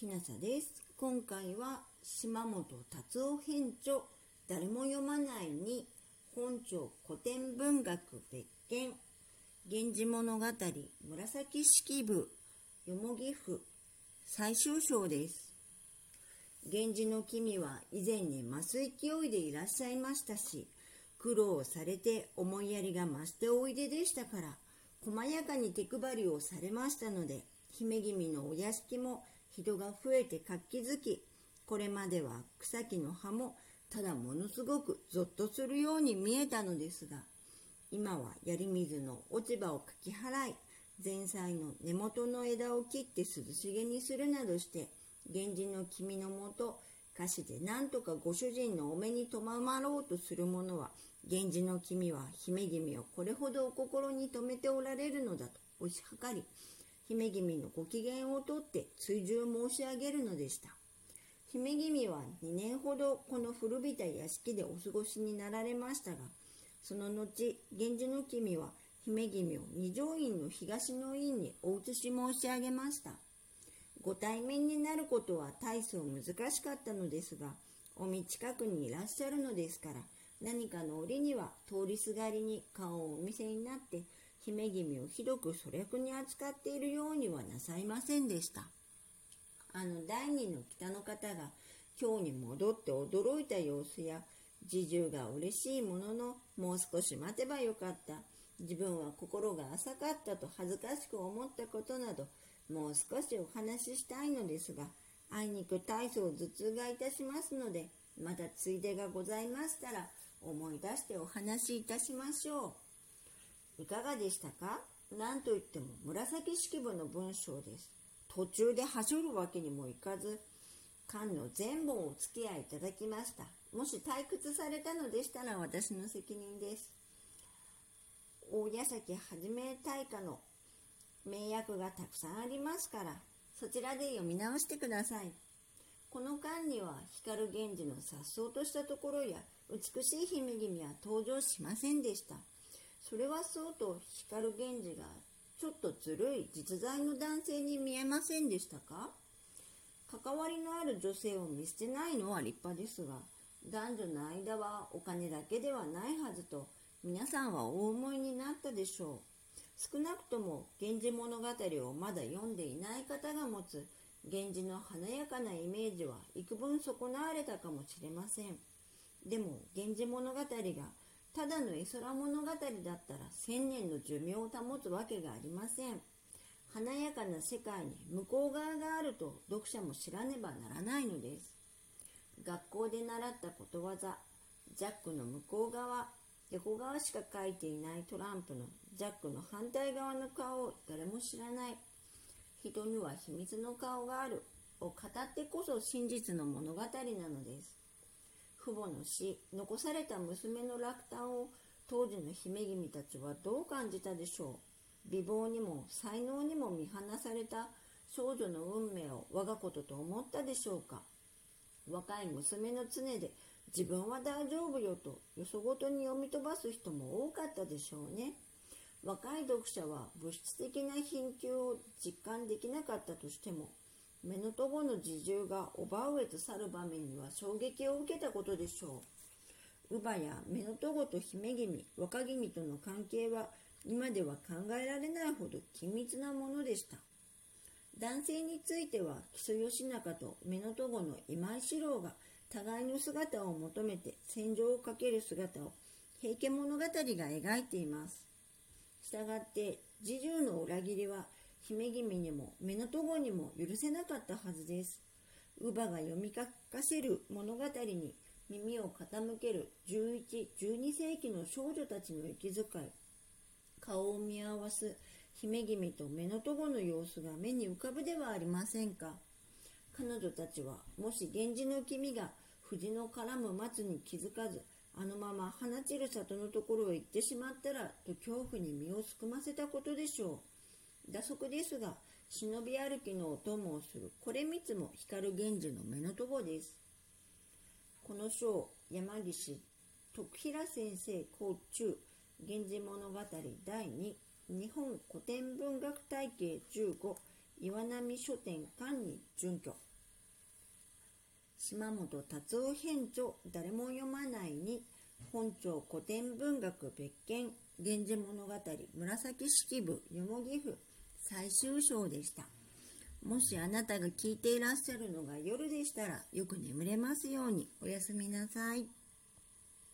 きなさです。今回は島本達夫編著誰も読まないに本庁古典文学別件。源氏物語紫式部よもぎ府最終章です。源氏の君は以前に増す勢いでいらっしゃいましたし苦労されて思いやりが増しておいででしたから細やかに手配りをされましたので姫君のお屋敷も人が増えて活気づきこれまでは草木の葉もただものすごくぞっとするように見えたのですが今は槍水の落ち葉をかき払い前菜の根元の枝を切って涼しげにするなどして源氏の君のもと歌詞で何とかご主人のお目に留まろうとする者は源氏の君は姫君をこれほどお心に留めておられるのだと推し量り。姫君のご機嫌をとって追従申し上げるのでした。姫君は2年ほどこの古びた屋敷でお過ごしになられましたがその後源氏の君は姫君を二条院の東の院にお移し申し上げました。ご対面になることは大層難しかったのですがお身近くにいらっしゃるのですから何かの折には通りすがりに顔をお見せになって姫君をひどく粗略に扱っているようにはなさいませんでした。あの第二の北の方が今日に戻って驚いた様子や侍従が嬉しいもののもう少し待てばよかった自分は心が浅かったと恥ずかしく思ったことなどもう少しお話ししたいのですがあいにく大層頭痛がいたしますのでまたついでがございましたら思い出してお話しいたしましょう。いかがでしたか？何と言っても紫式部の文章です。途中ではしょるわけにもいかず、缶の全部をお付き合いいただきました。もし退屈されたのでしたら私の責任です。大矢崎はじめ大化の名訳がたくさんありますから、そちらで読み直してください。この間には光源氏の颯爽としたところや美しい姫君は登場しませんでした。それはそうと光源氏がちょっとずるい実在の男性に見えませんでしたか？関わりのある女性を見捨てないのは立派ですが、男女の間はお金だけではないはずと皆さんはお思いになったでしょう。少なくとも源氏物語をまだ読んでいない方が持つ源氏の華やかなイメージは幾分損なわれたかもしれません。でも、源氏物語がただの絵空物語だったら千年の寿命を保つわけがありません。華やかな世界に向こう側があると読者も知らねばならないのです。学校で習ったことわざ、ジャックの向こう側、横側しか書いていないトランプのジャックの反対側の顔を誰も知らない。人には秘密の顔があるを語ってこそ真実の物語なのです。父母の死、残された娘の落胆を当時の姫君たちはどう感じたでしょう？美貌にも才能にも見放された少女の運命を我がことと思ったでしょうか？若い娘の常で自分は大丈夫よとよそごとに読み飛ばす人も多かったでしょうね。若い読者は物質的な貧窮を実感できなかったとしても、目のとごの自重がおば上と去る場面には衝撃を受けたことでしょう。乳母や目のとごと姫君、若君との関係は今では考えられないほど緊密なものでした。男性については木曽義仲と目のとごの今井四郎が互いの姿を求めて戦場をかける姿を平家物語が描いています。したがって侍従の裏切りは姫君にも目のとごにも許せなかったはずです。乳母が読み書かせる物語に耳を傾ける11、12世紀の少女たちの息遣い、顔を見合わす姫君と目のとごの様子が目に浮かぶではありませんか。彼女たちは、もし源氏の君が藤の絡む松に気づかず、あのまま放ちる里のところへ行ってしまったらと恐怖に身をすくませたことでしょう。打足ですが、忍び歩きのお供をするこれみつも光源氏の目のとこです。この章、山岸、徳平先生甲中、源氏物語第2、日本古典文学体系15、岩波書店館に準拠。島本達夫編著誰も読まないに本庁古典文学別件源氏物語紫式部よもぎ府最終章でしたもしあなたが聞いていらっしゃるのが夜でしたらよく眠れますようにおやすみなさい。